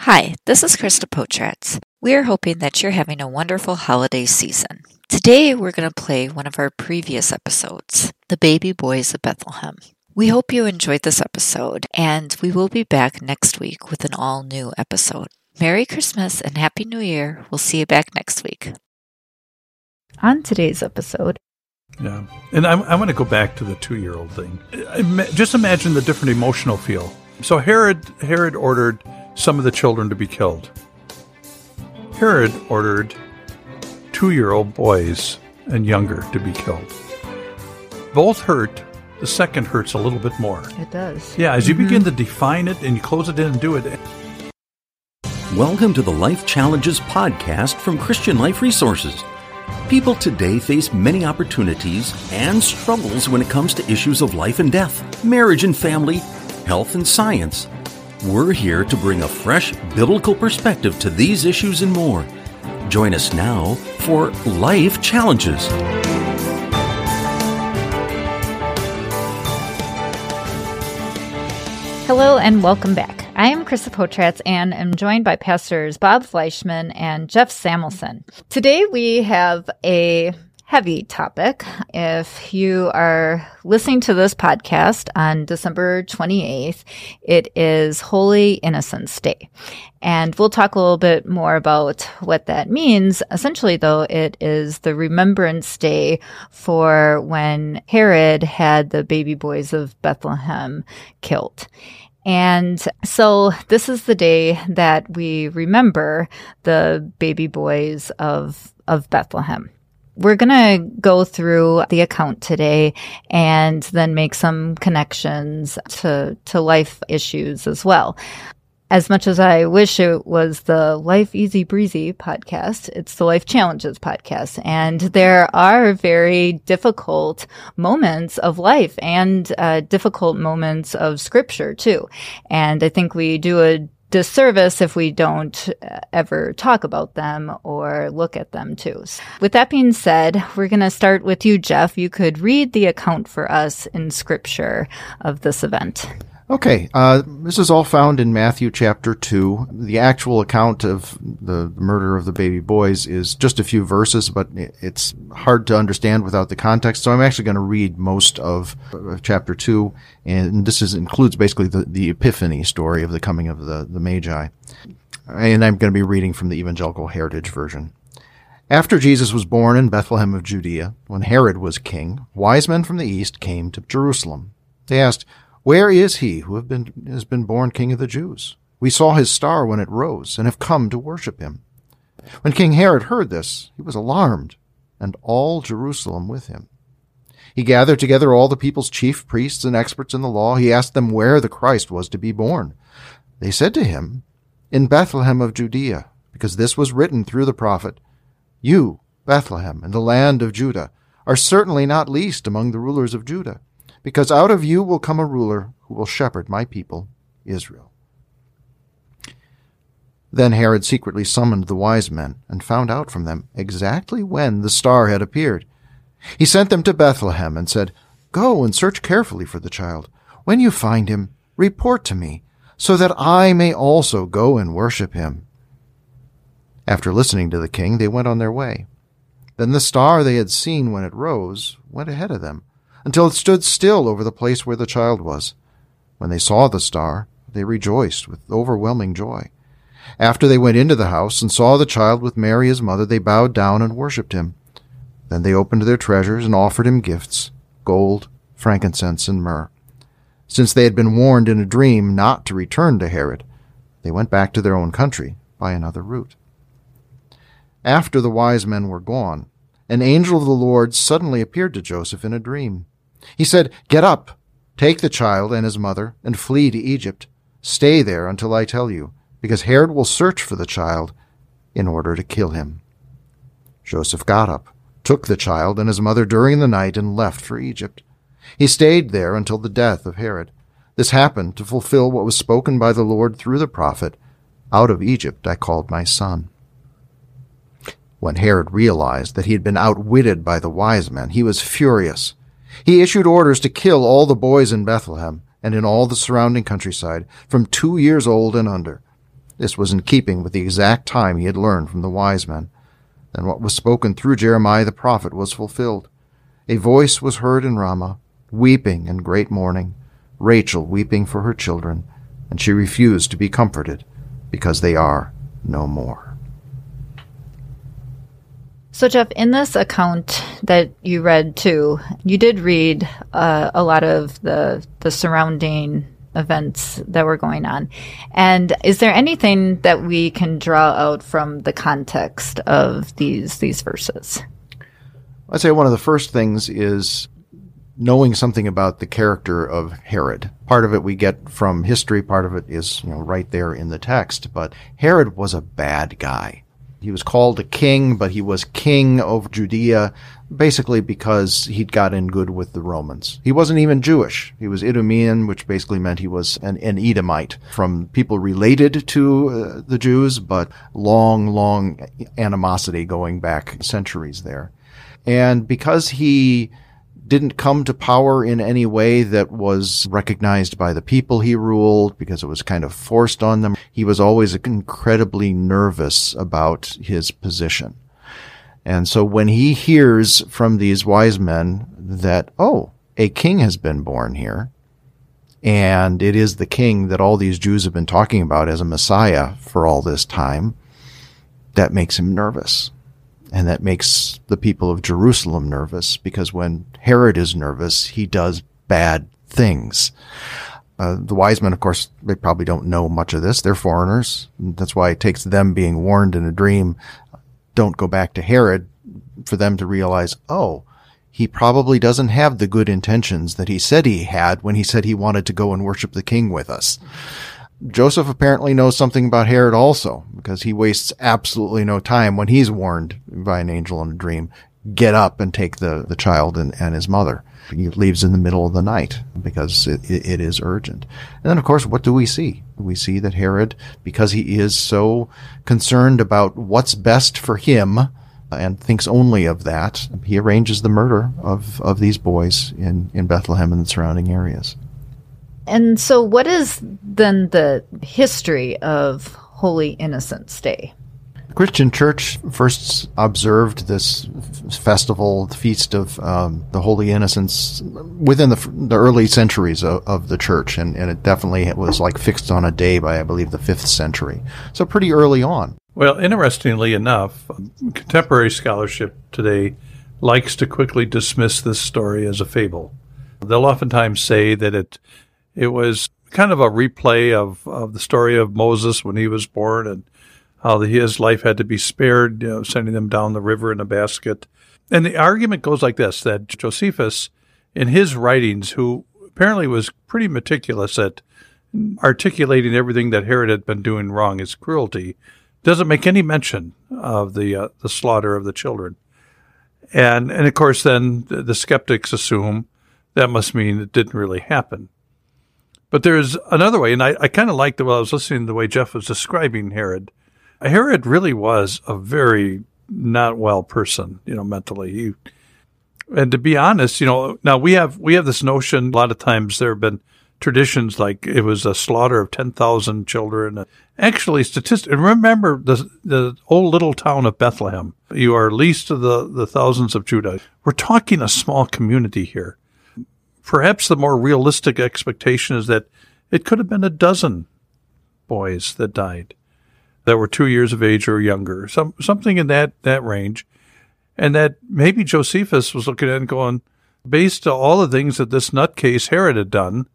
Hi, this is Krista Potratz. We are hoping that you're having a wonderful holiday season. Today, we're going to play one of our previous episodes, The Baby Boys of Bethlehem. We hope you enjoyed this episode, and we will be back next week with an all new episode. Merry Christmas and Happy New Year. We'll see you back next week. On today's episode, Yeah, and I, I want to go back to the two-year-old thing. Just imagine the different emotional feel. So Herod Herod ordered some of the children to be killed. Herod ordered two-year-old boys and younger to be killed. Both hurt. The second hurts a little bit more. it does. Yeah, as you mm-hmm. begin to define it and you close it in and do it, Welcome to the Life Challenges podcast from Christian Life Resources. People today face many opportunities and struggles when it comes to issues of life and death, marriage and family, health and science. We're here to bring a fresh biblical perspective to these issues and more. Join us now for Life Challenges. Hello and welcome back. I am Krista Potratz and am joined by pastors Bob Fleischmann and Jeff Samuelson. Today we have a heavy topic. If you are listening to this podcast on December 28th, it is Holy Innocents Day. And we'll talk a little bit more about what that means. Essentially, though, it is the Remembrance Day for when Herod had the baby boys of Bethlehem killed. And so this is the day that we remember the baby boys of, of Bethlehem. We're going to go through the account today and then make some connections to, to life issues as well. As much as I wish it was the Life Easy Breezy podcast, it's the Life Challenges podcast. And there are very difficult moments of life and uh, difficult moments of scripture too. And I think we do a disservice if we don't uh, ever talk about them or look at them too. With that being said, we're going to start with you, Jeff. You could read the account for us in scripture of this event. Okay, uh, this is all found in Matthew chapter 2. The actual account of the murder of the baby boys is just a few verses, but it's hard to understand without the context. So I'm actually going to read most of chapter 2, and this is, includes basically the, the epiphany story of the coming of the, the Magi. And I'm going to be reading from the Evangelical Heritage Version. After Jesus was born in Bethlehem of Judea, when Herod was king, wise men from the east came to Jerusalem. They asked, Where is he who been, has been born king of the Jews? We saw his star when it rose and have come to worship him. When King Herod heard this, he was alarmed, and all Jerusalem with him. He gathered together all the people's chief priests and experts in the law. He asked them where the Christ was to be born. They said to him, In Bethlehem of Judea, because this was written through the prophet. You, Bethlehem, in the land of Judah, are certainly not least among the rulers of Judah, because out of you will come a ruler who will shepherd my people, Israel. Then Herod secretly summoned the wise men and found out from them exactly when the star had appeared. He sent them to Bethlehem and said, Go and search carefully for the child. When you find him, report to me, so that I may also go and worship him. After listening to the king, they went on their way. Then the star they had seen when it rose went ahead of them, until it stood still over the place where the child was. When they saw the star, they rejoiced with overwhelming joy. After they went into the house and saw the child with Mary his mother, they bowed down and worshipped him. Then they opened their treasures and offered him gifts gold, frankincense, and myrrh. Since they had been warned in a dream not to return to Herod, they went back to their own country by another route. After the wise men were gone, an angel of the Lord suddenly appeared to Joseph in a dream. He said, Get up, take the child and his mother, and flee to Egypt. Stay there until I tell you, because Herod will search for the child in order to kill him. Joseph got up, took the child and his mother during the night, and left for Egypt. He stayed there until the death of Herod. This happened to fulfill what was spoken by the Lord through the prophet Out of Egypt I called my son. When Herod realized that he had been outwitted by the wise men, he was furious. He issued orders to kill all the boys in Bethlehem and in all the surrounding countryside, from two years old and under. This was in keeping with the exact time he had learned from the wise men. Then what was spoken through Jeremiah the prophet was fulfilled. A voice was heard in Ramah, weeping and great mourning, Rachel weeping for her children, and she refused to be comforted, because they are no more. So, Jeff, in this account that you read too, you did read uh, a lot of the the surrounding events that were going on. And is there anything that we can draw out from the context of these these verses? I'd say one of the first things is knowing something about the character of Herod. Part of it we get from history, part of it is, you know, right there in the text, but Herod was a bad guy. He was called a king, but he was king of Judea basically because he'd got in good with the Romans. He wasn't even Jewish. He was Idumean, which basically meant he was an, an Edomite from people related to uh, the Jews, but long, long animosity going back centuries there. And because he didn't come to power in any way that was recognized by the people he ruled because it was kind of forced on them. He was always incredibly nervous about his position. And so when he hears from these wise men that, oh, a king has been born here, and it is the king that all these Jews have been talking about as a Messiah for all this time, that makes him nervous. And that makes the people of Jerusalem nervous because when Herod is nervous, he does bad things. Uh, the wise men, of course, they probably don't know much of this. They're foreigners. That's why it takes them being warned in a dream. Don't go back to Herod for them to realize, oh, he probably doesn't have the good intentions that he said he had when he said he wanted to go and worship the king with us. Joseph apparently knows something about Herod also, because he wastes absolutely no time when he's warned by an angel in a dream, get up and take the, the child and, and his mother. He leaves in the middle of the night because it, it is urgent. And then, of course, what do we see? We see that Herod, because he is so concerned about what's best for him and thinks only of that, he arranges the murder of, of these boys in, in Bethlehem and the surrounding areas. And so, what is then the history of Holy Innocents' Day? The Christian Church first observed this festival, the feast of um, the Holy Innocents, within the, the early centuries of, of the church, and, and it definitely was like fixed on a day by, I believe, the fifth century. So pretty early on. Well, interestingly enough, contemporary scholarship today likes to quickly dismiss this story as a fable. They'll oftentimes say that it it was kind of a replay of, of the story of Moses when he was born and how his life had to be spared, you know, sending them down the river in a basket. And the argument goes like this that Josephus, in his writings, who apparently was pretty meticulous at articulating everything that Herod had been doing wrong, his cruelty, doesn't make any mention of the uh, the slaughter of the children. And and of course, then the, the skeptics assume that must mean it didn't really happen. But there's another way, and I, I kind of liked the way I was listening to the way Jeff was describing Herod. Herod really was a very not well person, you know, mentally. He, and to be honest, you know, now we have we have this notion. A lot of times there have been traditions like it was a slaughter of ten thousand children. Actually, statistics. And remember the the old little town of Bethlehem. You are least of the the thousands of Judah. We're talking a small community here. Perhaps the more realistic expectation is that it could have been a dozen boys that died that were two years of age or younger, some something in that that range, and that maybe Josephus was looking at and going, based on all the things that this nutcase Herod had done,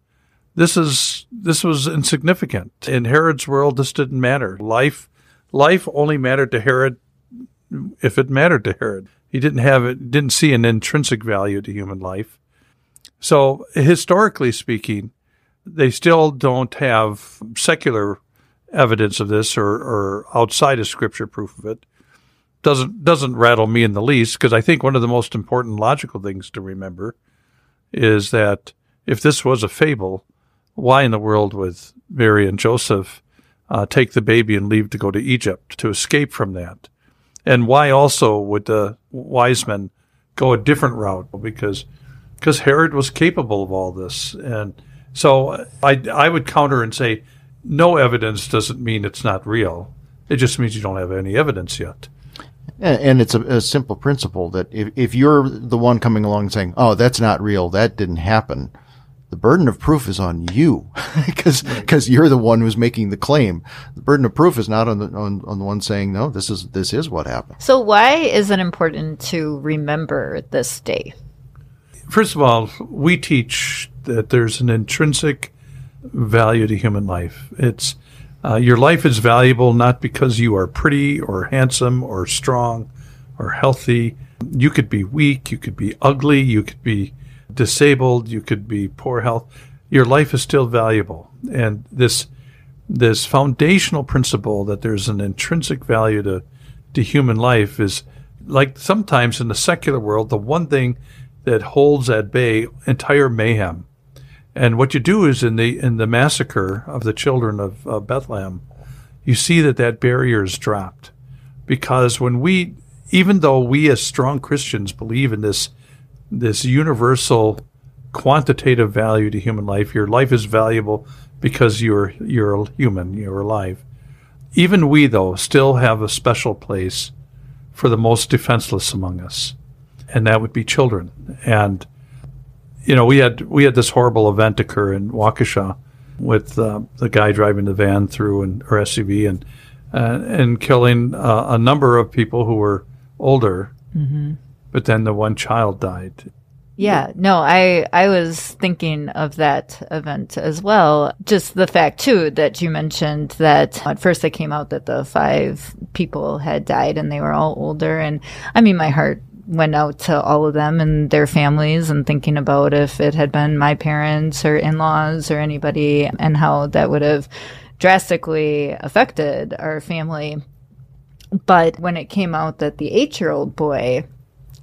this is this was insignificant. In Herod's world, this didn't matter. Life life only mattered to Herod if it mattered to Herod. He didn't have it didn't see an intrinsic value to human life. So historically speaking, they still don't have secular evidence of this or, or outside of scripture proof of it. Doesn't doesn't rattle me in the least because I think one of the most important logical things to remember is that if this was a fable, why in the world would Mary and Joseph uh, take the baby and leave to go to Egypt to escape from that? And why also would the wise men go a different route? Because because Herod was capable of all this. And so I, I would counter and say no evidence doesn't mean it's not real. It just means you don't have any evidence yet. And, and it's a, a, simple principle that if, if you're the one coming along and saying, "Oh, that's not real. That didn't happen," the burden of proof is on you because because you're the one who's making the claim. The burden of proof is not on the on, on the one saying, "No, this is this is what happened." So why is it important to remember this day? First of all, we teach that there's an intrinsic value to human life. It's uh, your life is valuable not because you are pretty or handsome or strong or healthy. You could be weak, you could be ugly, you could be disabled, you could be poor health. Your life is still valuable. And this this foundational principle that there's an intrinsic value to to human life is like sometimes in the secular world, the one thing that holds at bay entire mayhem. And what you do is in the in the massacre of the children of uh, Bethlehem, you see that that barrier is dropped, because when we, even though we as strong Christians believe in this this universal quantitative value to human life, your life is valuable because you're you're human, you're alive. Even we though still have a special place for the most defenseless among us, and that would be children. And you know, we had we had this horrible event occur in Waukesha with uh, the guy driving the van through and or SUV and uh, and killing uh, a number of people who were older. Mm-hmm. But then the one child died. Yeah, no, I I was thinking of that event as well. Just the fact too that you mentioned that at first it came out that the five people had died and they were all older and I mean my heart went out to all of them and their families and thinking about if it had been my parents or in-laws or anybody and how that would have drastically affected our family. But when it came out that the eight year old boy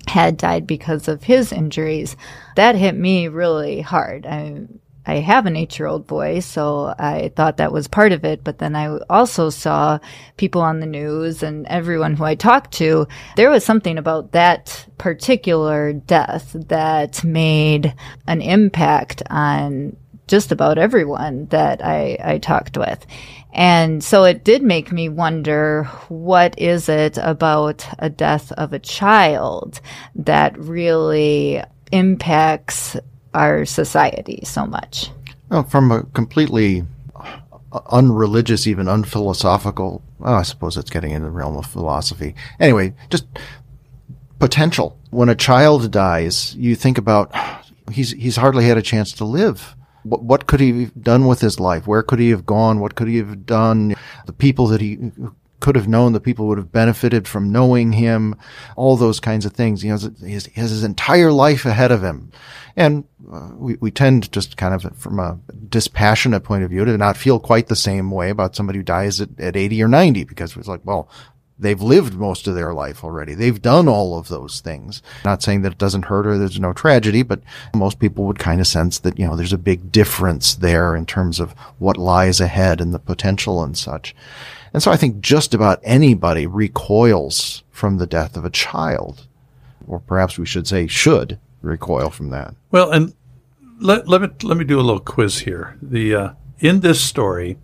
had died because of his injuries, that hit me really hard. I I have an eight year old boy, so I thought that was part of it. But then I also saw people on the news and everyone who I talked to. There was something about that particular death that made an impact on just about everyone that I, I talked with. And so it did make me wonder what is it about a death of a child that really impacts our society so much. Well, from a completely unreligious, even unphilosophical, well, I suppose it's getting in the realm of philosophy. Anyway, just potential. When a child dies, you think about he's he's hardly had a chance to live. What, what could he have done with his life? Where could he have gone? What could he have done? The people that he could have known the people would have benefited from knowing him, all those kinds of things. He has, he has his entire life ahead of him. And uh, we, we tend just kind of from a dispassionate point of view to not feel quite the same way about somebody who dies at, at 80 or 90 because it's like, well, they've lived most of their life already. They've done all of those things. Not saying that it doesn't hurt or there's no tragedy, but most people would kind of sense that, you know, there's a big difference there in terms of what lies ahead and the potential and such. And so I think just about anybody recoils from the death of a child, or perhaps we should say should recoil from that. Well, and let, let me let me do a little quiz here. The uh, in this story,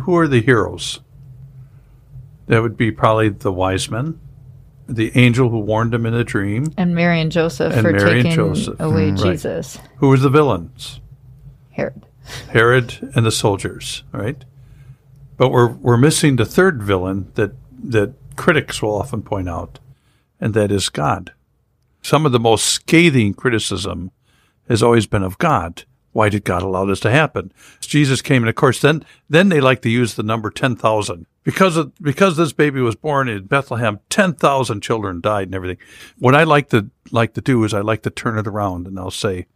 who are the heroes? That would be probably the wise men, the angel who warned them in a dream, and Mary and Joseph and for Mary taking Joseph. away Mm, right. Jesus. Who was the villains? Herod. Herod and the soldiers, right? But we're we're missing the third villain that that critics will often point out, and that is God. Some of the most scathing criticism has always been of God. Why did God allow this to happen? Jesus came, and of course, then then they like to use the number ten thousand because of, because this baby was born in Bethlehem. Ten thousand children died and everything. What I like to like to do is I like to turn it around, and I'll say,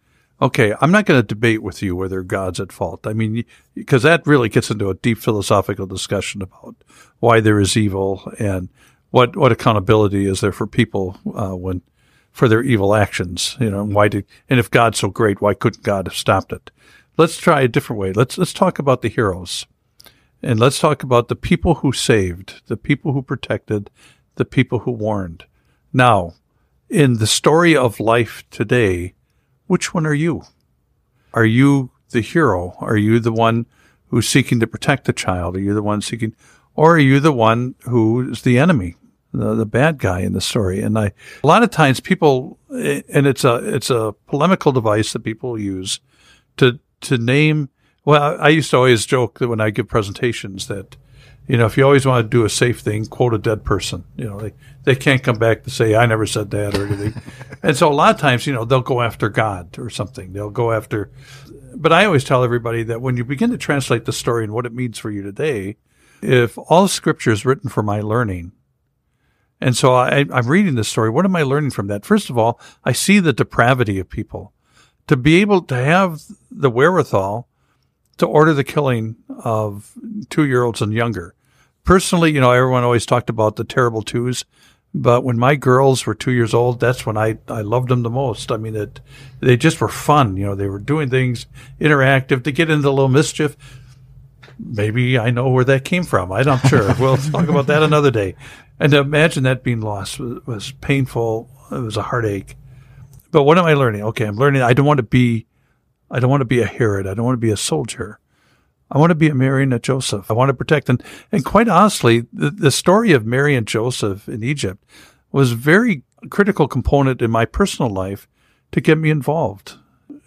Okay, I'm not going to debate with you whether God's at fault. I mean, because that really gets into a deep philosophical discussion about why there is evil and what what accountability is there for people uh, when for their evil actions. You know, and why did and if God's so great, why couldn't God have stopped it? Let's try a different way. Let's let's talk about the heroes, and let's talk about the people who saved, the people who protected, the people who warned. Now, in the story of life today which one are you? Are you the hero? Are you the one who's seeking to protect the child? Are you the one seeking, or are you the one who is the enemy, the, the bad guy in the story? And I, a lot of times people, eh, and it's a, it's a polemical device that people use to, to name, well, I used to always joke that when I give presentations that, you know, if you always want to do a safe thing, quote a dead person. You know, they, they can't come back to say, I never said that or anything. and so a lot of times, you know, they'll go after God or something. They'll go after, but I always tell everybody that when you begin to translate the story and what it means for you today, if all scripture is written for my learning, and so I, I'm reading this story, what am I learning from that? First of all, I see the depravity of people. To be able to have the wherewithal to order the killing of two year olds and younger personally, you know, everyone always talked about the terrible twos, but when my girls were two years old, that's when I, I loved them the most. I mean, it, they just were fun. You know, they were doing things interactive to get into a little mischief. Maybe I know where that came from. I'm not sure. we'll talk about that another day. And to imagine that being lost was, was painful. It was a heartache. But what am I learning? Okay, I'm learning I don't want to be I don't want to be a Herod. I don't want to be a soldier. I want to be a Mary and a Joseph. I want to protect. And, and quite honestly, the, the story of Mary and Joseph in Egypt was very critical component in my personal life to get me involved.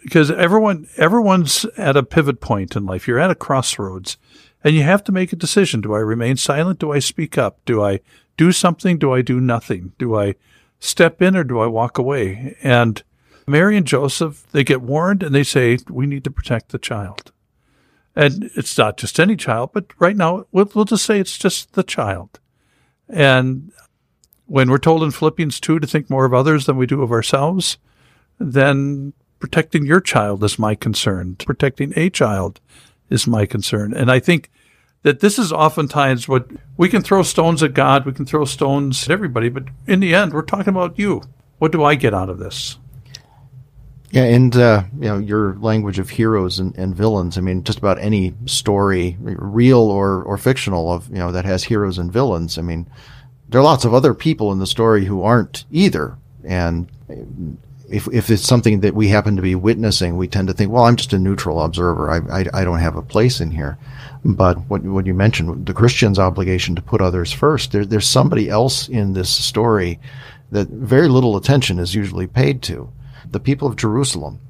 Because everyone, everyone's at a pivot point in life. You're at a crossroads and you have to make a decision. Do I remain silent? Do I speak up? Do I do something? Do I do nothing? Do I step in or do I walk away? And Mary and Joseph, they get warned and they say, we need to protect the child. And it's not just any child, but right now we'll, we'll just say it's just the child. And when we're told in Philippians 2 to think more of others than we do of ourselves, then protecting your child is my concern. Protecting a child is my concern. And I think that this is oftentimes what we can throw stones at God, we can throw stones at everybody, but in the end, we're talking about you. What do I get out of this? Yeah, and uh, you know your language of heroes and, and, villains. I mean, just about any story, real or or fictional, of you know that has heroes and villains. I mean, there are lots of other people in the story who aren't either. And if if it's something that we happen to be witnessing, we tend to think, well, I'm just a neutral observer. I I, I don't have a place in here. But what what you mentioned, the Christian's obligation to put others first. There, there's somebody else in this story that very little attention is usually paid to the people of Jerusalem.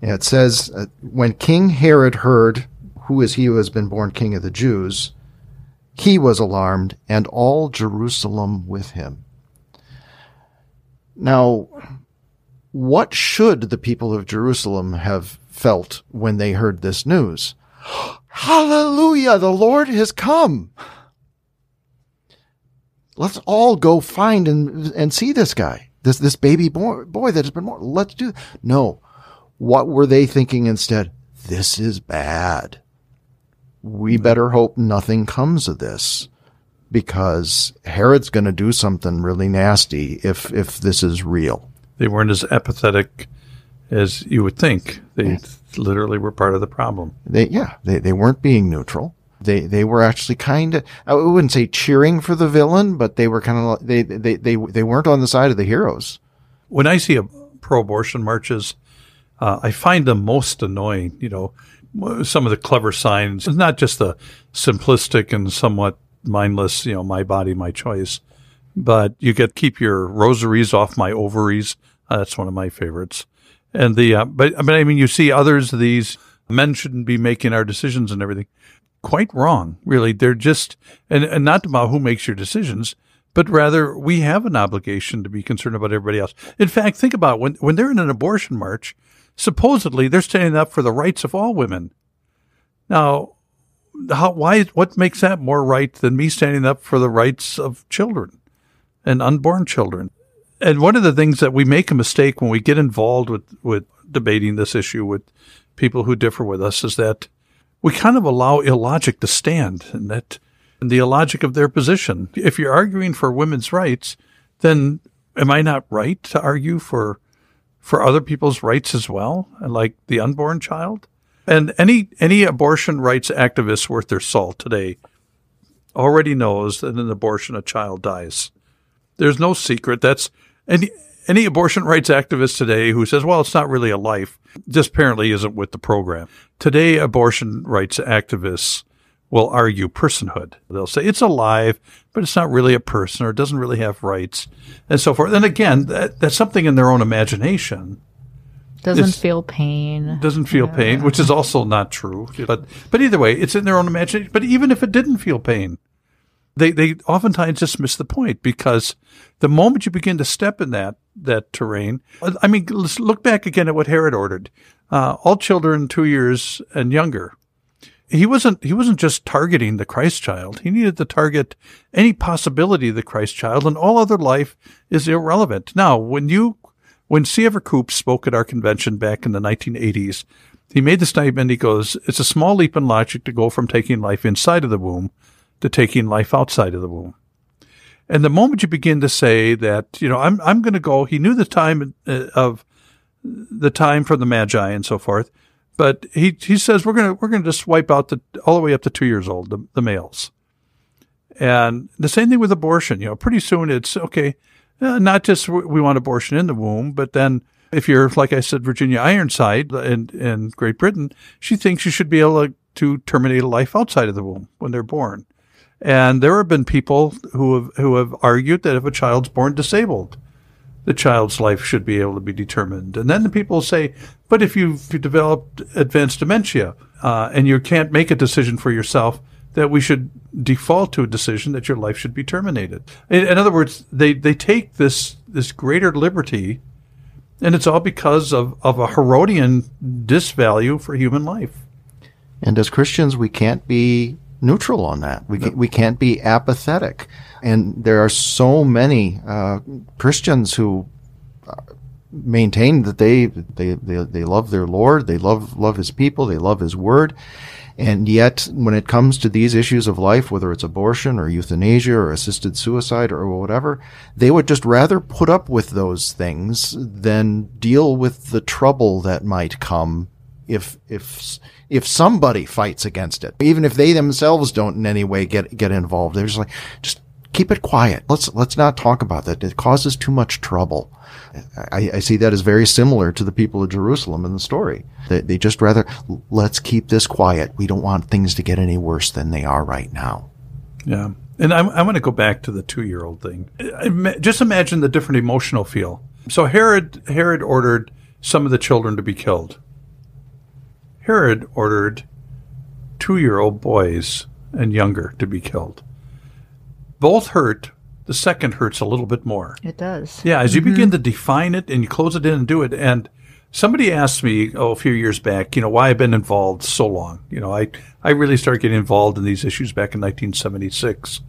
it says, uh, when King Herod heard who is he who has been born king of the Jews, he was alarmed, and all Jerusalem with him. Now, what should the people of Jerusalem have felt when they heard this news? Hallelujah! The Lord has come! Let's all go find and, and see this guy this this baby boy, boy that has been born. Let's do. No, what were they thinking instead? This is bad. We mm-hmm. better hope nothing comes of this because Herod's going to do something really nasty if if this is real. They weren't as apathetic as you would think. They literally were part of the problem. They yeah, they they weren't being neutral. They they were actually kind of I wouldn't say cheering for the villain, but they were kind of they they they they weren't on the side of the heroes. When I see a pro-abortion marches, uh, I find them most annoying. You know, some of the clever signs. Not just the simplistic and somewhat mindless. You know, my body, my choice. But you get keep your rosaries off my ovaries. Uh, that's one of my favorites. And the uh, but but I mean, you see others these men shouldn't be making our decisions and everything quite wrong, really. They're just, and, and not about who makes your decisions, but rather we have an obligation to be concerned about everybody else. In fact, think about when, when they're in an abortion march, supposedly they're standing up for the rights of all women. Now, how, why, what makes that more right than me standing up for the rights of children and unborn children? And one of the things that we make a mistake when we get involved with, with debating this issue with people who differ with us is that we kind of allow illogic to stand and that and the illogic of their position. If you're arguing for women's rights, then am I not right to argue for for other people's rights as well, like the unborn child? And any any abortion rights activist worth their salt today already knows that an abortion a child dies. There's no secret. That's and any abortion rights activist today who says, well, it's not really a life, just apparently isn't with the program. Today, abortion rights activists will argue personhood. They'll say it's alive, but it's not really a person or it doesn't really have rights and so forth. And again, that, that's something in their own imagination. Doesn't It's- feel pain. Doesn't feel pain, which is also not true. But but either way, it's in their own imagination. But even if it didn't feel pain, they they oftentimes just miss the point because the moment you begin to step in that that terrain, I mean, let's look back again at what Herod ordered: uh, all children two years and younger. He wasn't he wasn't just targeting the Christ child. He needed to target any possibility of the Christ child, and all other life is irrelevant. Now, when you when C. Everett Koop spoke at our convention back in the 1980s, he made the statement. He goes, "It's a small leap in logic to go from taking life inside of the womb to taking life outside of the womb." And the moment you begin to say that, you know, I'm I'm going to go. He knew the time uh, of the time for the Magi and so forth, but he he says we're gonna we're gonna just wipe out the all the way up to two years old the, the males. And the same thing with abortion. You know, pretty soon it's okay. Uh, not just we want abortion in the womb, but then if you're like I said, Virginia Ironside in in Great Britain, she thinks you should be able to, to terminate a life outside of the womb when they're born. And there have been people who have who have argued that if a child's born disabled, the child's life should be able to be determined. And then the people say, but if you've developed advanced dementia uh, and you can't make a decision for yourself, that we should default to a decision that your life should be terminated. In, in other words, they, they take this this greater liberty, and it's all because of, of a Herodian disvalue for human life. And as Christians, we can't be neutral on that. We, can, we can't be apathetic. And there are so many uh, Christians who uh, maintain that they, they, they, they love their Lord, they love, love His people, they love His Word. And yet, when it comes to these issues of life, whether it's abortion or euthanasia or assisted suicide or whatever, they would just rather put up with those things than deal with the trouble that might come if if if somebody fights against it, even if they themselves don't in any way get get involved. They're just like, just keep it quiet. Let's let's not talk about that. It causes too much trouble. I, I see that as very similar to the people of Jerusalem in the story. They, they just rather let's keep this quiet. We don't want things to get any worse than they are right now. Yeah. And I'm, I'm going to go back to the two year old thing. Just imagine the different emotional feel. So Herod, Herod ordered some of the children to be killed. Herod ordered two year old boys and younger to be killed. Both hurt. The second hurts a little bit more. It does. Yeah, as you mm-hmm. begin to define it and you close it in and do it. And somebody asked me, oh, a few years back, you know, why I've been involved so long. You know, I, I really started getting involved in these issues back in 1976.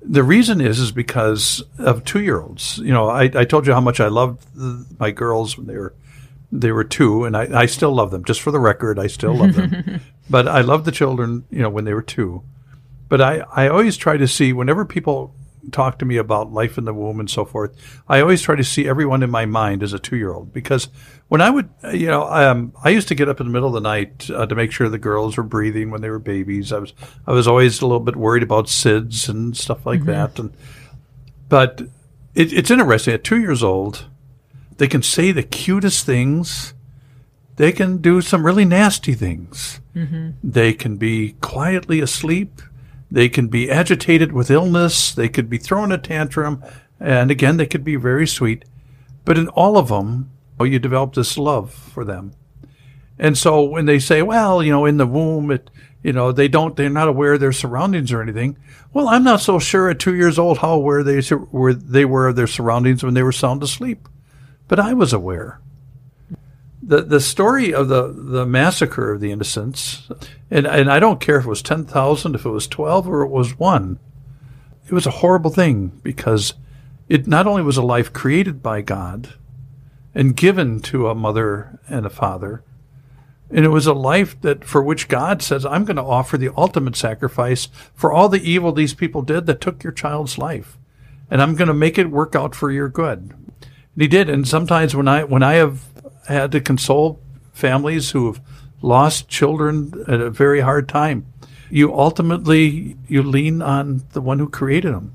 The reason is, is because of two year olds. You know, I, I told you how much I loved the, my girls when they were, they were two and I, I still love them. Just for the record, I still love them. but I loved the children, you know, when they were two. But I, I always try to see whenever people talk to me about life in the womb and so forth, I always try to see everyone in my mind as a two year old because when I would, you know, um, I used to get up in the middle of the night uh, to make sure the girls were breathing when they were babies. I was, I was always a little bit worried about SIDS and stuff like that. And, but it, it's interesting. At two years old, they can say the cutest things. They can do some really nasty things. Mm-hmm. They can be quietly asleep. They can be agitated with illness. They could be throwing a tantrum. And again, they could be very sweet. But in all of them, oh, you develop this love for them. And so when they say, well, you know, in the womb, it, you know, they don't, they're not aware of their surroundings or anything. Well, I'm not so sure at two years old how aware they were, they were of their surroundings when they were sound asleep. But I was aware the the story of the the massacre of the innocents, and and I don't care if it was ten thousand, if it was twelve, or it was one. It was a horrible thing because it not only was a life created by God and given to a mother and a father, and it was a life that for which God says, "I'm going to offer the ultimate sacrifice for all the evil these people did that took your child's life, and I'm going to make it work out for your good." And he did, and sometimes when I when I have had to console families who have lost children at a very hard time. You ultimately you lean on the one who created them.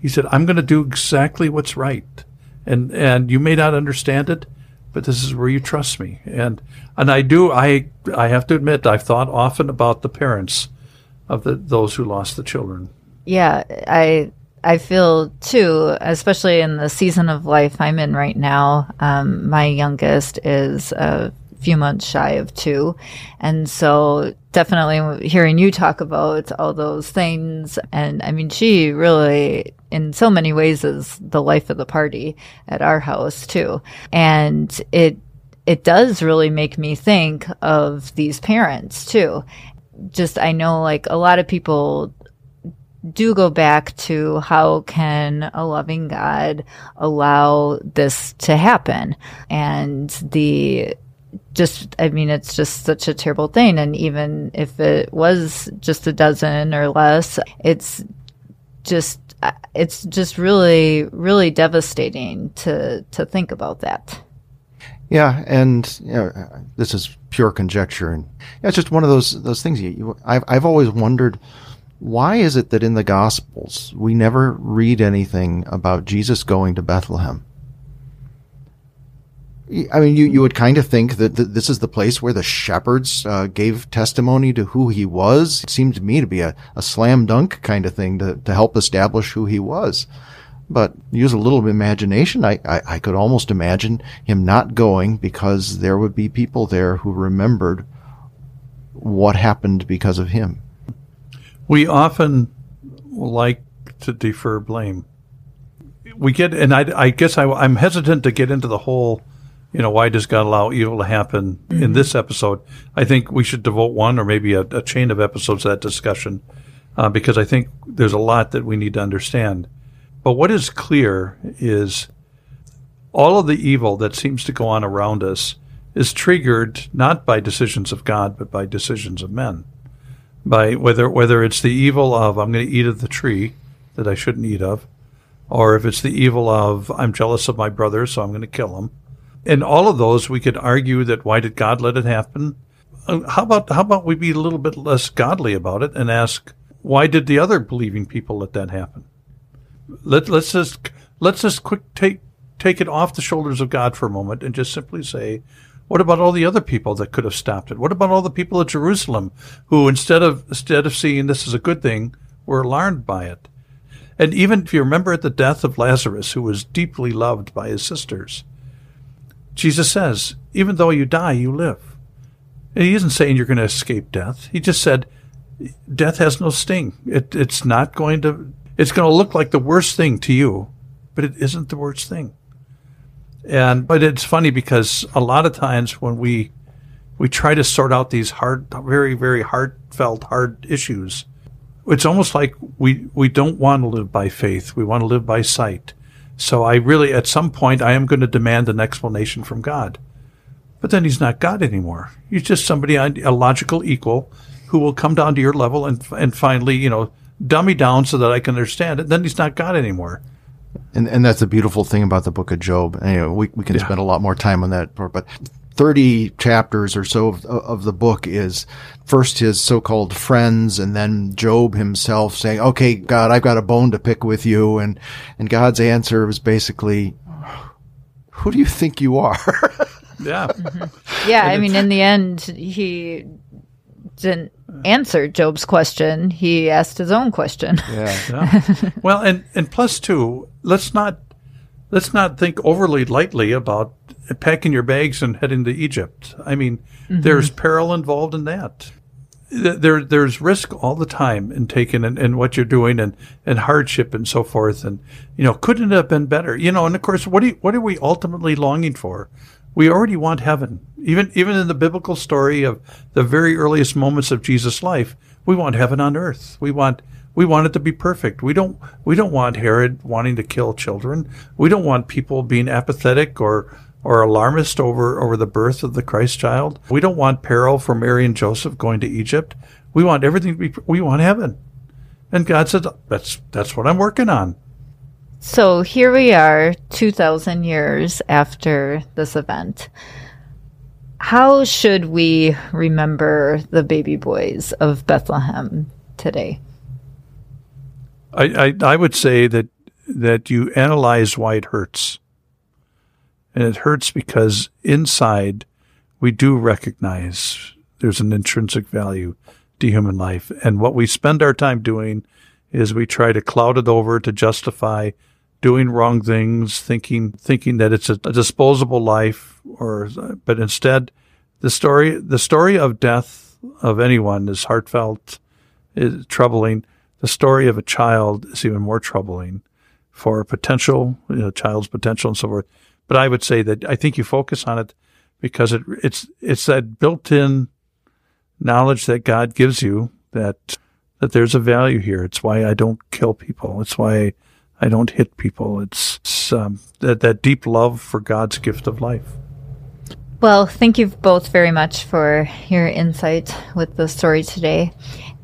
He said, "I'm going to do exactly what's right." and and you may not understand it, but this is where you trust me. And and I do I I have to admit I've thought often about the parents of the those who lost the children. Yeah, I I feel too, especially in the season of life I'm in right now. Um, my youngest is a few months shy of two, and so definitely hearing you talk about all those things, and I mean, she really, in so many ways, is the life of the party at our house too, and it it does really make me think of these parents too. Just I know like a lot of people do go back to how can a loving God allow this to happen? And the just, I mean, it's just such a terrible thing. And even if it was just a dozen or less, it's just, it's just really, really devastating to, to think about that. Yeah, and you know, this is pure conjecture, and it's just one of those those things. You, you, I've I've always wondered why is it that in the Gospels we never read anything about Jesus going to Bethlehem? I mean, you, you would kind of think that th- this is the place where the shepherds uh, gave testimony to who he was. It seemed to me to be a, a slam dunk kind of thing to, to help establish who he was. But use a little imagination. I, I, I could almost imagine him not going because there would be people there who remembered what happened because of him. We often like to defer blame. We get, and I, I guess I, I'm hesitant to get into the whole, you know, why does God allow evil to happen mm-hmm. in this episode? I think we should devote one or maybe a, a chain of episodes to that discussion uh, because I think there's a lot that we need to understand. But what is clear is all of the evil that seems to go on around us is triggered not by decisions of God, but by decisions of men by whether whether it's the evil of I'm going to eat of the tree that I shouldn't eat of, or if it's the evil of I'm jealous of my brother, so I'm going to kill him. In all of those, we could argue that why did God let it happen? Uh, how about how about we be a little bit less godly about it and ask why did the other believing people let that happen? Let let's just let's just quick take take it off the shoulders of God for a moment and just simply say what about all the other people that could have stopped it? What about all the people at Jerusalem who, instead of instead of seeing this as a good thing, were alarmed by it? And even if you remember at the death of Lazarus, who was deeply loved by his sisters, Jesus says, "Even though you die, you live." And he isn't saying you're going to escape death. He just said, "Death has no sting. It, it's not going to. It's going to look like the worst thing to you, but it isn't the worst thing." And but it's funny because a lot of times when we we try to sort out these hard, very very heartfelt, hard issues, it's almost like we we don't want to live by faith. We want to live by sight. So I really, at some point, I am going to demand an explanation from God. But then He's not God anymore. He's just somebody, a logical equal, who will come down to your level and and finally, you know, dummy down so that I can understand it. Then He's not God anymore. And and that's the beautiful thing about the book of Job. Anyway, we, we can yeah. spend a lot more time on that, but 30 chapters or so of, of, the book is first his so-called friends and then Job himself saying, okay, God, I've got a bone to pick with you. And, and God's answer was basically, who do you think you are? yeah. Mm-hmm. Yeah. I mean, in the end, he didn't answer Job's question. He asked his own question. Yeah. yeah. Well, and and plus two, let's not let's not think overly lightly about packing your bags and heading to Egypt. I mean, mm-hmm. there's peril involved in that. There, there's risk all the time in taking and, and what you're doing and, and hardship and so forth. And, you know, couldn't it have been better? You know, and of course, what do you, what are we ultimately longing for? We already want heaven. Even even in the biblical story of the very earliest moments of Jesus' life, we want heaven on earth. We want we want it to be perfect. We don't we don't want Herod wanting to kill children. We don't want people being apathetic or or alarmist over over the birth of the Christ child. We don't want peril for Mary and Joseph going to Egypt. We want everything to be we want heaven. And God said that's that's what I'm working on. So here we are, 2,000 years after this event. How should we remember the baby boys of Bethlehem today? I, I, I would say that that you analyze why it hurts. And it hurts because inside we do recognize there's an intrinsic value to human life. And what we spend our time doing is we try to cloud it over to justify doing wrong things, thinking thinking that it's a, a disposable life, or but instead, the story the story of death of anyone is heartfelt, is troubling. The story of a child is even more troubling for potential, you know, child's potential and so forth. But I would say that I think you focus on it because it, it's it's that built-in knowledge that God gives you that that there's a value here. It's why I don't kill people. It's why I don't hit people. It's, it's um, that that deep love for God's gift of life. Well, thank you both very much for your insight with the story today.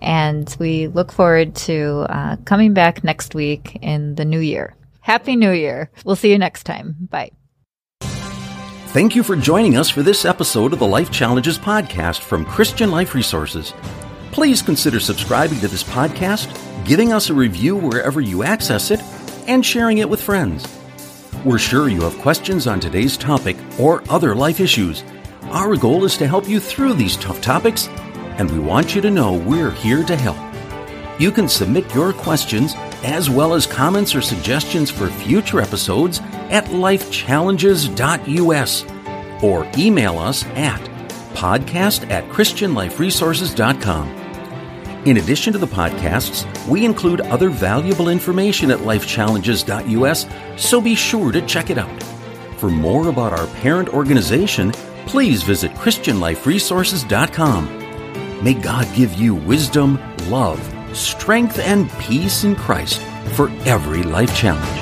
And we look forward to uh, coming back next week in the new year. Happy New Year. We'll see you next time. Bye. Thank you for joining us for this episode of the Life Challenges podcast from Christian Life Resources. Please consider subscribing to this podcast, giving us a review wherever you access it, and sharing it with friends. We're sure you have questions on today's topic or other life issues. Our goal is to help you through these tough topics, and we want you to know we're here to help. You can submit your questions as well as comments or suggestions for future episodes at lifechallenges.us or email us at podcast at christianliferesources.com. In addition to the podcasts, we include other valuable information at lifechallenges.us, so be sure to check it out. For more about our parent organization, please visit christianliferesources.com. May God give you wisdom, love, strength, and peace in Christ for every life challenge.